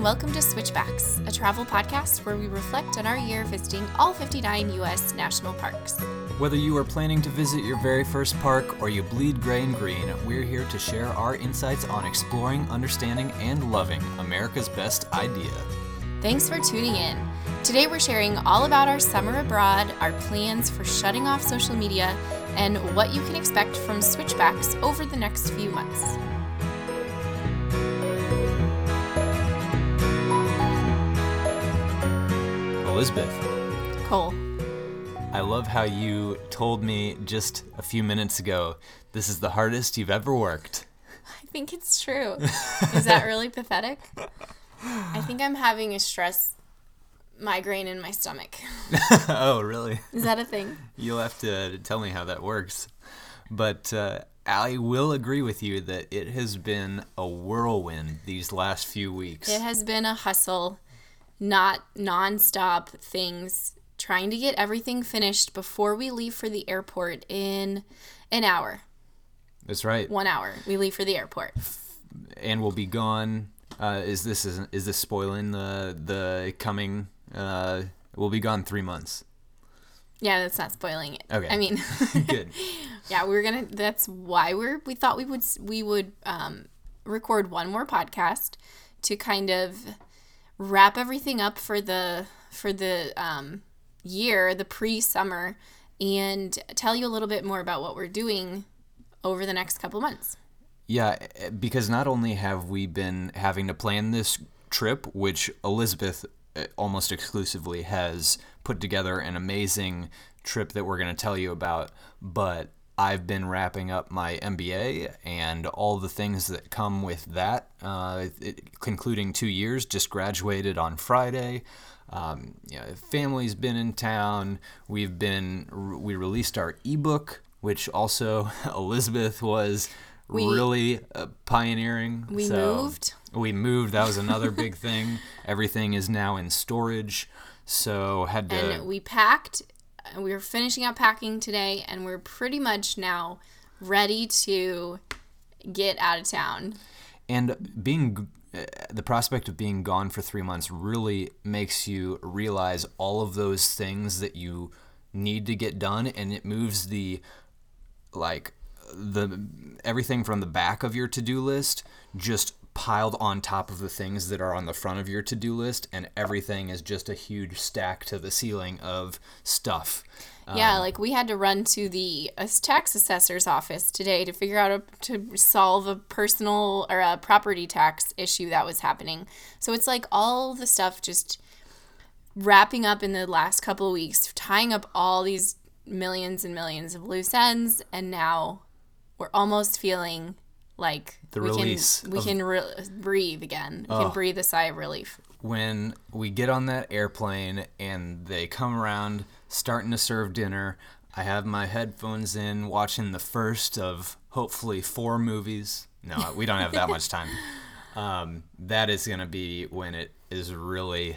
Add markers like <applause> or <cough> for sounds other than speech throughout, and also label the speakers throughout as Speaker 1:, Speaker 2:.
Speaker 1: and welcome to Switchbacks, a travel podcast where we reflect on our year visiting all 59 U.S. national parks.
Speaker 2: Whether you are planning to visit your very first park or you bleed gray and green, we're here to share our insights on exploring, understanding, and loving America's best idea.
Speaker 1: Thanks for tuning in. Today we're sharing all about our summer abroad, our plans for shutting off social media, and what you can expect from Switchbacks over the next few months.
Speaker 2: Elizabeth,
Speaker 1: Cole.
Speaker 2: I love how you told me just a few minutes ago this is the hardest you've ever worked.
Speaker 1: I think it's true. Is that really <laughs> pathetic? I think I'm having a stress migraine in my stomach. <laughs>
Speaker 2: oh, really?
Speaker 1: Is that a thing?
Speaker 2: You'll have to tell me how that works. But uh, I will agree with you that it has been a whirlwind these last few weeks.
Speaker 1: It has been a hustle, not nonstop things, trying to get everything finished before we leave for the airport in an hour.
Speaker 2: That's right.
Speaker 1: One hour. We leave for the airport.
Speaker 2: And we'll be gone. Uh, is this is, is this spoiling the the coming? Uh, we'll be gone three months.
Speaker 1: Yeah, that's not spoiling it.
Speaker 2: Okay.
Speaker 1: I mean, <laughs>
Speaker 2: Good. <laughs>
Speaker 1: yeah, we're gonna. That's why we're. We thought we would. We would um, record one more podcast to kind of wrap everything up for the for the um, year, the pre-summer, and tell you a little bit more about what we're doing over the next couple months.
Speaker 2: Yeah, eh, because not only have we been having to plan this trip, which Elizabeth eh, almost exclusively has put together an amazing trip that we're going to tell you about, but I've been wrapping up my MBA and all the things that come with that, uh, it, concluding two years, just graduated on Friday. Um, you know, family's been in town. We've been, we released our ebook, which also <laughs> Elizabeth was
Speaker 1: We-
Speaker 2: really uh, pioneering.
Speaker 1: We
Speaker 2: So,
Speaker 1: moved.
Speaker 2: We moved. That was another big <laughs> thing. Everything is now in storage. So had to.
Speaker 1: and we packed we were finishing up packing today and we're pretty much now ready to get out of town.
Speaker 2: And being uh, the prospect of being gone for three months really makes you realize all of those things that you need to get done and it moves the like the everything from the back of your to-do list just piled on top of the things that are on the front of your to-do list and everything is just a huge stack to the ceiling of stuff.
Speaker 1: Yeah like we had to run to the uh, tax assessor's office today to figure out a, to solve a personal or a property tax issue that was happening. So it's like all the stuff just wrapping up in the last couple of weeks tying up all these millions and millions of loose ends and now we're almost feeling like
Speaker 2: The
Speaker 1: we
Speaker 2: release
Speaker 1: can we
Speaker 2: of-
Speaker 1: can re- breathe again we can breathe a sigh of relief
Speaker 2: when we get on that airplane and they come around starting to serve dinner, I have my headphones in watching the first of hopefully four movies. No, <laughs> we don't have that much time. Um, that is going to be when it is really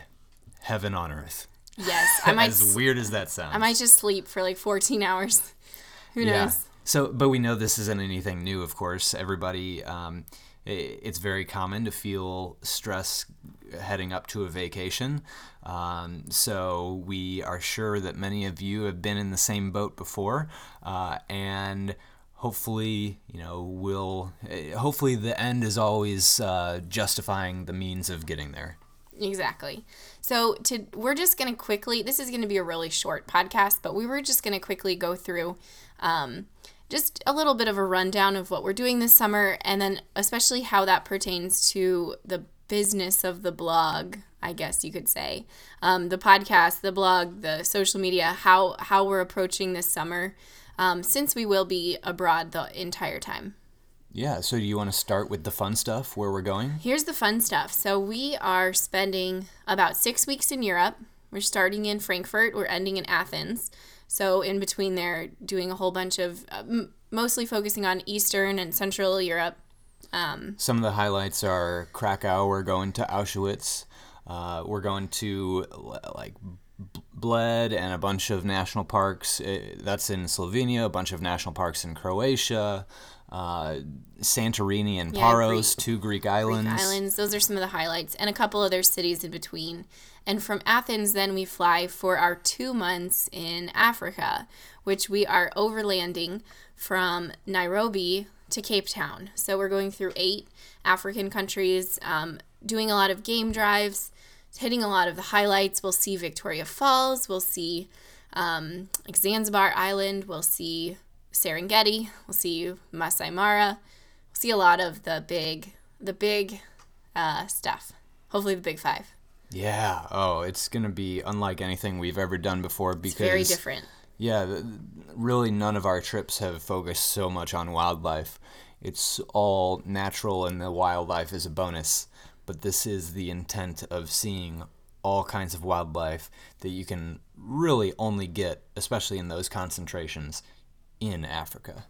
Speaker 2: heaven on earth.
Speaker 1: yes i might <laughs>
Speaker 2: as weird as that sounds.
Speaker 1: i might just sleep for like 14 hours <laughs> who
Speaker 2: Yeah. So, but we know this isn't anything new, of course. Everybody, um, it's very common to feel stress heading up to a vacation. Um, so, we are sure that many of you have been in the same boat before. Uh, and hopefully, you know, will eh, hopefully the end is always uh, justifying the means of getting there.
Speaker 1: Exactly. So to we're just gonna quickly. This is gonna be a really short podcast, but we were just gonna quickly go through, um, just a little bit of a rundown of what we're doing this summer, and then especially how that pertains to the business of the blog. I guess you could say, um, the podcast, the blog, the social media, how how we're approaching this summer, um, since we will be abroad the entire time.
Speaker 2: Yeah. So, do you want to start with the fun stuff where we're going?
Speaker 1: Here's the fun stuff. So we are spending about six weeks in Europe. We're starting in Frankfurt. We're ending in Athens. So in between there, doing a whole bunch of uh, mostly focusing on Eastern and Central Europe.
Speaker 2: Some of the highlights are Krakow. We're going to Auschwitz. Uh, we're going to like Bled and a bunch of national parks. That's in Slovenia, a bunch of national parks in Croatia, uh, Santorini and
Speaker 1: Yeah,
Speaker 2: Paros,
Speaker 1: Greek-
Speaker 2: two Greek islands.
Speaker 1: Greek islands. Those are some of the highlights, and a couple other cities in between. And from Athens, then we fly for our two months in Africa, which we are overlanding from Nairobi to Cape Town. So we're going through eight African countries, um, doing a lot of game drives, hitting a lot of the highlights. We'll see Victoria Falls. We'll see um, like Zanzibar Island. We'll see Serengeti. We'll see Masai Mara. We'll see a lot of the big, the big uh, stuff. Hopefully, the big five.
Speaker 2: Yeah. Oh, it's gonna be unlike anything we've ever done before because
Speaker 1: It's very different.
Speaker 2: Yeah, really none of our trips have focused so much on wildlife. It's all natural and the wildlife is a bonus. But this is the intent of seeing all kinds of wildlife that you can really only get, especially in those concentrations, in Africa.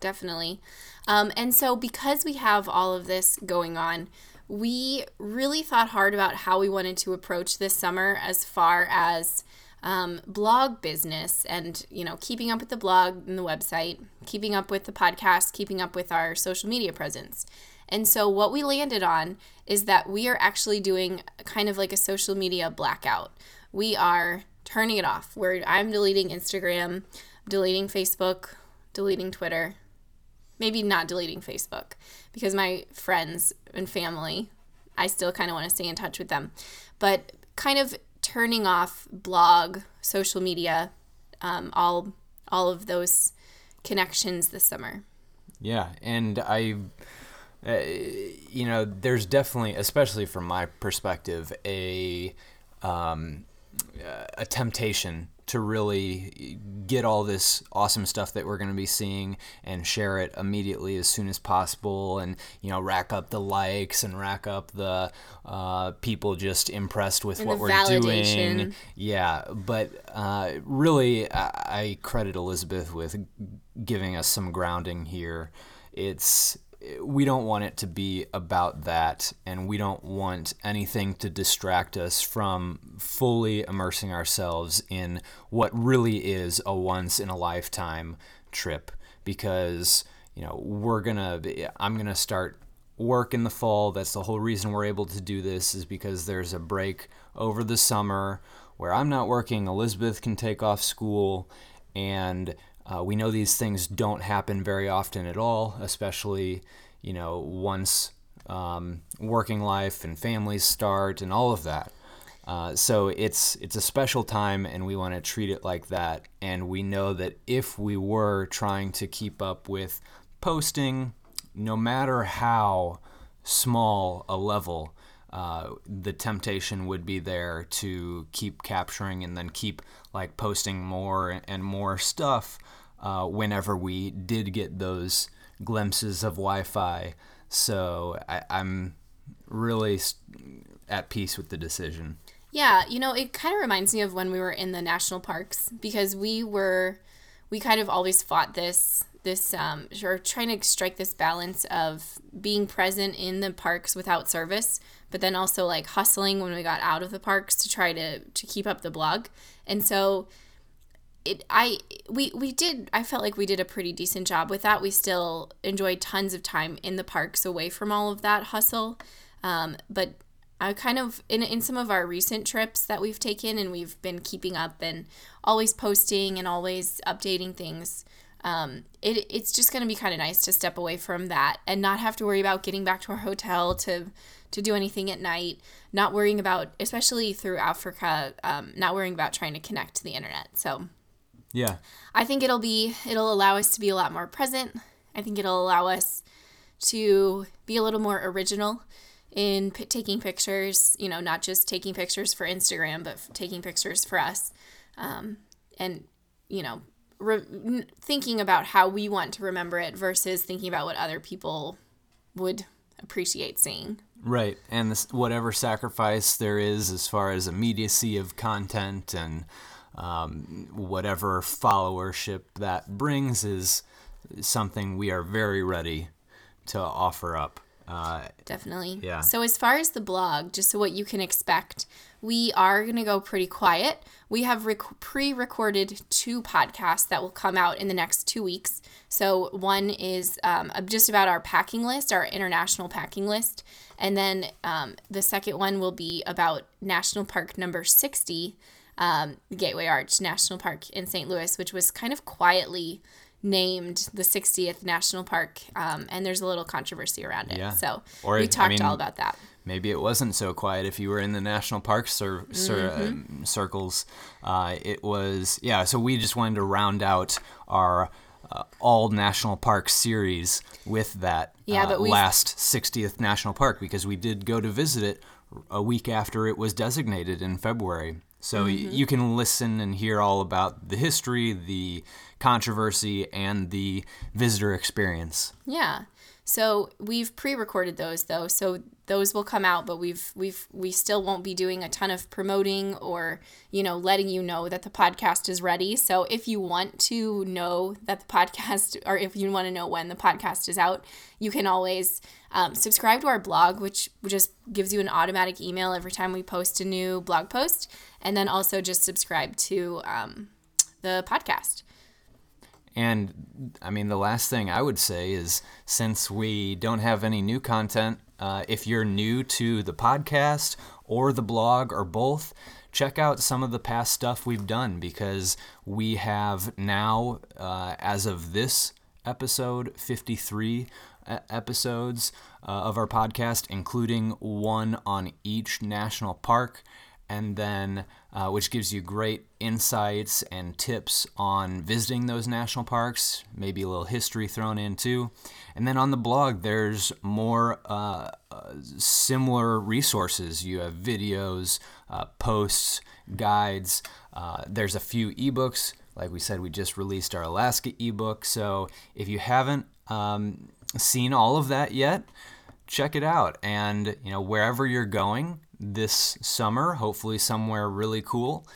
Speaker 1: Definitely. Um, and so, because we have all of this going on, we really thought hard about how we wanted to approach this summer as far as um, blog business and, you know, keeping up with the blog and the website, keeping up with the podcast, keeping up with our social media presence. And so, what we landed on is that we are actually doing kind of like a social media blackout. We are turning it off. Where I'm deleting Instagram, deleting Facebook, deleting Twitter, maybe not deleting Facebook because my friends and family, I still kind of want to stay in touch with them, but kind of turning off blog, social media, um, all all of those connections this summer.
Speaker 2: Yeah, and I, uh, you know, there's definitely, especially from my perspective, a um, uh, a temptation to really get all this awesome stuff that we're going to be seeing and share it immediately as soon as possible and you know rack up the likes and rack up the uh, people just impressed with
Speaker 1: And
Speaker 2: what we're
Speaker 1: validation.
Speaker 2: doing yeah but uh, really I, I credit elizabeth with giving us some grounding here it's we don't want it to be about that and we don't want anything to distract us from fully immersing ourselves in what really is a once in a lifetime trip. Because you know we're gonna i'm gonna start work in the fall. That's the whole reason we're able to do this is because there's a break over the summer where i'm not working. Elizabeth can take off school and uh, we know these things don't happen very often at all, especially, you know, once um, working life and families start and all of that. Uh, so it's it's a special time, and we want to treat it like that. And we know that if we were trying to keep up with posting, no matter how small a level, uh, the temptation would be there to keep capturing and then keep like posting more and more stuff uh, whenever we did get those glimpses of Wi-Fi. So I, I'm really at peace with the decision.
Speaker 1: Yeah, you know, it kind of reminds me of when we were in the national parks because we were, we kind of always fought this, this, um, or trying to strike this balance of being present in the parks without service, but then also like hustling when we got out of the parks to try to to keep up the blog. And so, it, I, we, we did. I felt like we did a pretty decent job with that. We still enjoyed tons of time in the parks away from all of that hustle, um, but I kind of in in some of our recent trips that we've taken and we've been keeping up and always posting and always updating things. Um, it, it's just going to be kind of nice to step away from that and not have to worry about getting back to our hotel to to do anything at night. Not worrying about, especially through Africa, um, not worrying about trying to connect to the internet. So
Speaker 2: Yeah,
Speaker 1: I think it'll be it'll allow us to be a lot more present. I think it'll allow us to be a little more original in p- taking pictures. You know, not just taking pictures for Instagram, but f- taking pictures for us, um, and you know, re- thinking about how we want to remember it versus thinking about what other people would appreciate seeing.
Speaker 2: right. And this, whatever sacrifice there is as far as immediacy of content and um, whatever followership that brings is something we are very ready to offer up Uh,
Speaker 1: Definitely.
Speaker 2: Yeah.
Speaker 1: So as far as the blog, just so what you can expect, we are going to go pretty quiet. We have rec- pre-recorded two podcasts that will come out in the next two weeks. So one is um, just about our packing list, our international packing list, and then um, the second one will be about National Park number sixty, um, Gateway Arch National Park in St. Louis, which was kind of quietly named the 60th national park um, and there's a little controversy around it
Speaker 2: Yeah.
Speaker 1: so
Speaker 2: Or,
Speaker 1: we
Speaker 2: I
Speaker 1: talked
Speaker 2: mean,
Speaker 1: all about that
Speaker 2: maybe it wasn't so quiet if you were in the national park cir- cir-
Speaker 1: Mm-hmm.
Speaker 2: um, circles. Uh, it was yeah. So we just wanted to round out our uh, all national park series with that
Speaker 1: Yeah,
Speaker 2: uh,
Speaker 1: but
Speaker 2: last 60th national park because we did go to visit it a week after it was designated in February. So
Speaker 1: Mm-hmm.
Speaker 2: you can listen and hear all about the history, the controversy, and the visitor experience.
Speaker 1: Yeah. So we've pre-recorded those though, so those will come out, but we've we've we still won't be doing a ton of promoting or you know letting you know that the podcast is ready. So if you want to know that the <laughs> podcast, or if you want to know when the podcast is out, you can always um, subscribe to our blog, which just gives you an automatic email every time we post a new blog post, and then also just subscribe to um, the podcast.
Speaker 2: And I mean, the last thing I would say is since we don't have any new content, uh, if you're new to the podcast or the blog or both, check out some of the past stuff we've done because we have now, uh, as of this episode, 53 e- episodes uh, of our podcast, including one on each national park and then uh, which gives you great insights and tips on visiting those national parks, maybe a little history thrown in too. And then on the blog, there's more uh, uh, similar resources. You have videos, uh, posts, guides. Uh, there's a few ebooks. Like we said, we just released our Alaska ebook. So if you haven't um, seen all of that yet, check it out. And you know wherever you're going this summer, hopefully somewhere really cool.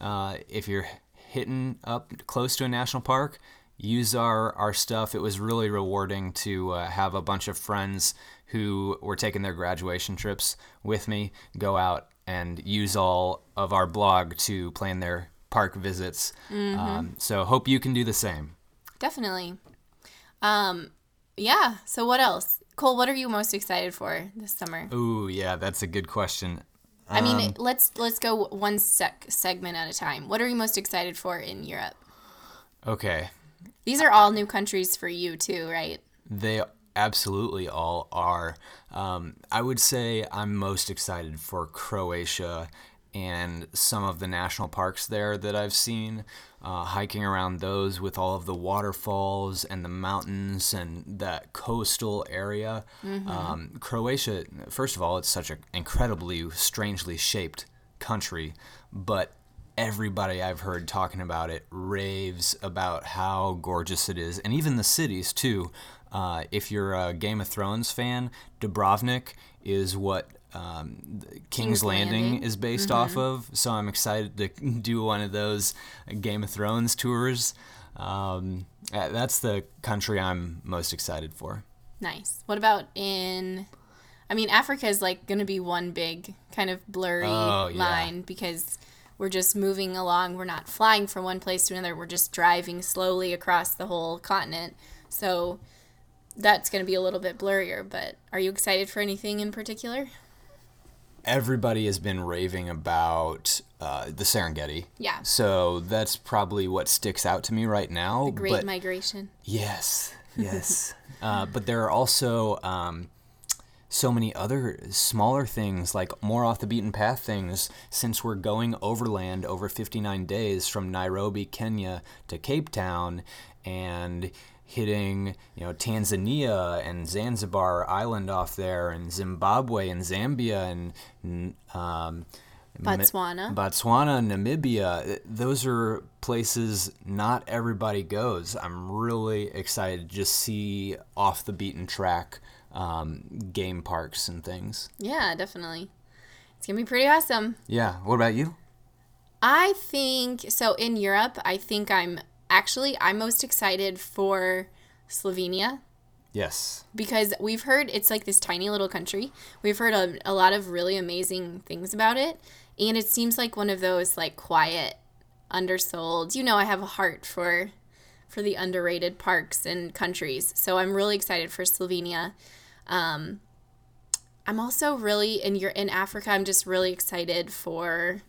Speaker 2: Uh, if you're hitting up close to a national park, use our our stuff. It was really rewarding to uh, have a bunch of friends who were taking their graduation trips with me go out and use all of our blog to plan their park visits. Um, so hope you can do the same.
Speaker 1: Definitely. Um, yeah. So what else, Cole? What are you most excited for this summer?
Speaker 2: Ooh, yeah, that's a good question.
Speaker 1: I mean, let's let's go one sec segment at a time. What are you most excited for in Europe?
Speaker 2: Okay,
Speaker 1: These are all new countries for you too, right?
Speaker 2: They absolutely all are. Um, I would say I'm most excited for Croatia and some of the national parks there that I've seen. Uh, hiking around those with all of the waterfalls and the mountains and that coastal area. Um, Croatia, first of all, it's such an incredibly strangely shaped country, but everybody I've heard talking about it raves about how gorgeous it is, and even the cities too. Uh, if you're a Game of Thrones fan, Dubrovnik is what um, King's, Landing,
Speaker 1: Landing.
Speaker 2: is based off of. So I'm excited to <laughs> do one of those Game of Thrones tours. Um, that's the country I'm most excited for.
Speaker 1: Nice. What about in? I mean, Africa is like going to be one big kind of blurry
Speaker 2: Oh, yeah.
Speaker 1: line because we're just moving along. We're not flying from one place to another. We're just driving slowly across the whole continent. So that's going to be a little bit blurrier. But are you excited for anything in particular?
Speaker 2: Everybody has been raving about uh, the Serengeti.
Speaker 1: Yeah.
Speaker 2: So that's probably what sticks out to me right now.
Speaker 1: Great
Speaker 2: but
Speaker 1: migration.
Speaker 2: Yes, yes. <laughs> uh, but there are also um, so many other smaller things, like more off the beaten path things, since we're going overland over 59 days from Nairobi, Kenya to Cape Town and hitting, you know, Tanzania and Zanzibar Island off there and Zimbabwe and Zambia and um,
Speaker 1: Botswana.
Speaker 2: Botswana, Namibia, those are places not everybody goes. I'm really excited to just see off the beaten track um, game parks and things.
Speaker 1: Yeah, definitely. It's going to be pretty awesome.
Speaker 2: Yeah. What about you?
Speaker 1: I think so in Europe, I think I'm actually I'm most excited for Slovenia.
Speaker 2: Yes.
Speaker 1: because we've heard it's like this tiny little country. We've heard a, a lot of really amazing things about it, and it seems like one of those like quiet, undersold. You know, I have a heart for for the underrated parks and countries, so I'm really excited for Slovenia. Um, I'm also really in your in Africa. I'm just really excited for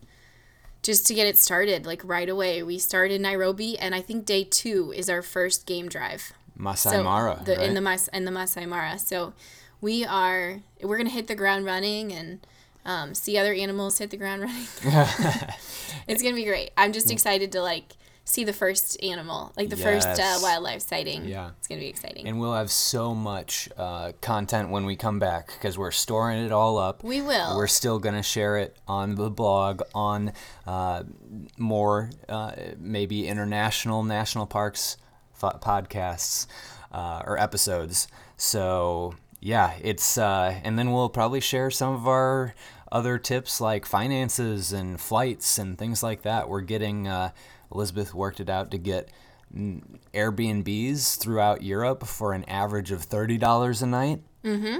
Speaker 1: just to get it started like right away. We start in Nairobi, and I think day two is our first game drive
Speaker 2: Masai
Speaker 1: so
Speaker 2: Mara.
Speaker 1: the,
Speaker 2: right?
Speaker 1: in the Mas in the Masai Mara. So we are we're gonna hit the ground running and um, see other animals hit the ground running. <laughs> <laughs> it's gonna be great. I'm just excited to like see the first animal, like the first uh, wildlife sighting.
Speaker 2: Yeah.
Speaker 1: it's gonna be exciting.
Speaker 2: and we'll have so much uh, content when we come back because we're storing it all up.
Speaker 1: we will.
Speaker 2: We're still going to share it on the blog, on uh, more uh, maybe international national parks fo- podcasts uh, or episodes. So, yeah, it's, uh, and then we'll probably share some of our other tips like finances and flights and things like that. We're getting, uh, Elizabeth worked it out to get Airbnbs throughout Europe for an average of $30 a night. Mm-hmm.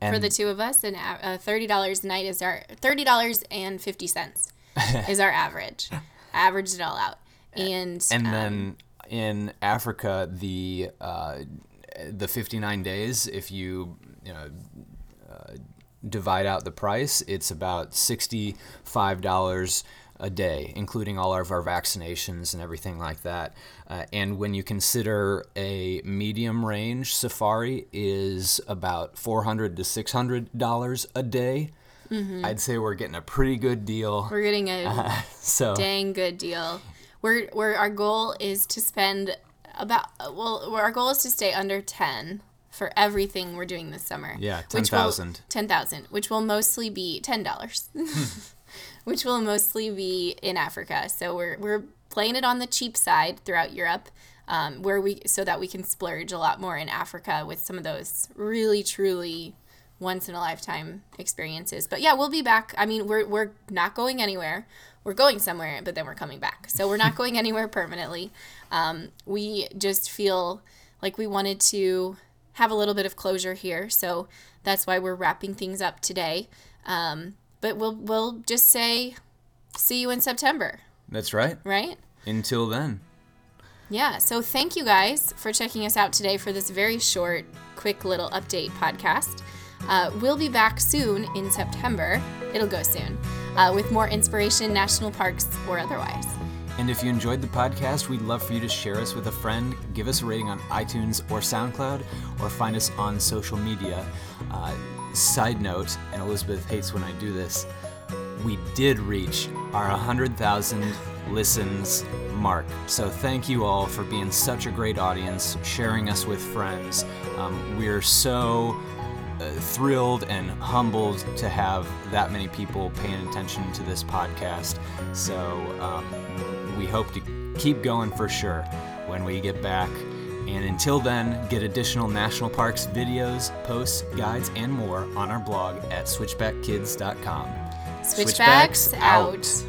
Speaker 1: for the two of us, and uh, thirty dollars a night is our thirty dollars and fifty cents <laughs> is our average. I averaged it all out, and
Speaker 2: And
Speaker 1: um,
Speaker 2: then in Africa, the uh, the 59 days, if you, you know, divide out the price, it's about $65 a day, including all of our vaccinations and everything like that. Uh, and when you consider a medium range safari is about 400 to $600 a day, I'd say we're getting a pretty good deal.
Speaker 1: Mm-hmm. we're getting a <laughs>
Speaker 2: So
Speaker 1: dang good deal. We're, we're our goal is to spend about well our goal is to stay under 10 for everything we're doing this summer.
Speaker 2: Yeah,
Speaker 1: which
Speaker 2: 10,000.
Speaker 1: 10,000, which will mostly be $10. <laughs> which will mostly be in Africa. So we're we're playing it on the cheap side throughout Europe. Um, where we so that we can splurge a lot more in Africa with some of those really truly once in a lifetime experiences. But yeah, we'll be back. I mean, we're we're not going anywhere. We're going somewhere, but then we're coming back. So we're not <laughs> going anywhere permanently. Um, we just feel like we wanted to have a little bit of closure here. So that's why we're wrapping things up today. Um, but we'll we'll just say see you in September,
Speaker 2: that's right.
Speaker 1: right?
Speaker 2: Until then.
Speaker 1: Yeah, so thank you guys for checking us out today for this very short, quick little update podcast. Uh, we'll be back soon in September. It'll go soon uh, with more inspiration, national parks, or otherwise.
Speaker 2: And if you enjoyed the podcast, we'd love for you to share us with a friend, give us a rating on iTunes or SoundCloud, or find us on social media. Uh, side note, and Elizabeth hates when I do this, we did reach our 100,000 listens mark. So thank you all for being such a great audience, sharing us with friends. Um, we're so uh, thrilled and humbled to have that many people paying attention to this podcast. So um, we hope to keep going for sure when we get back. And until then, get additional national parks videos, posts, guides, and more on our blog at switchbackkids.com.
Speaker 1: Switchbacks, out.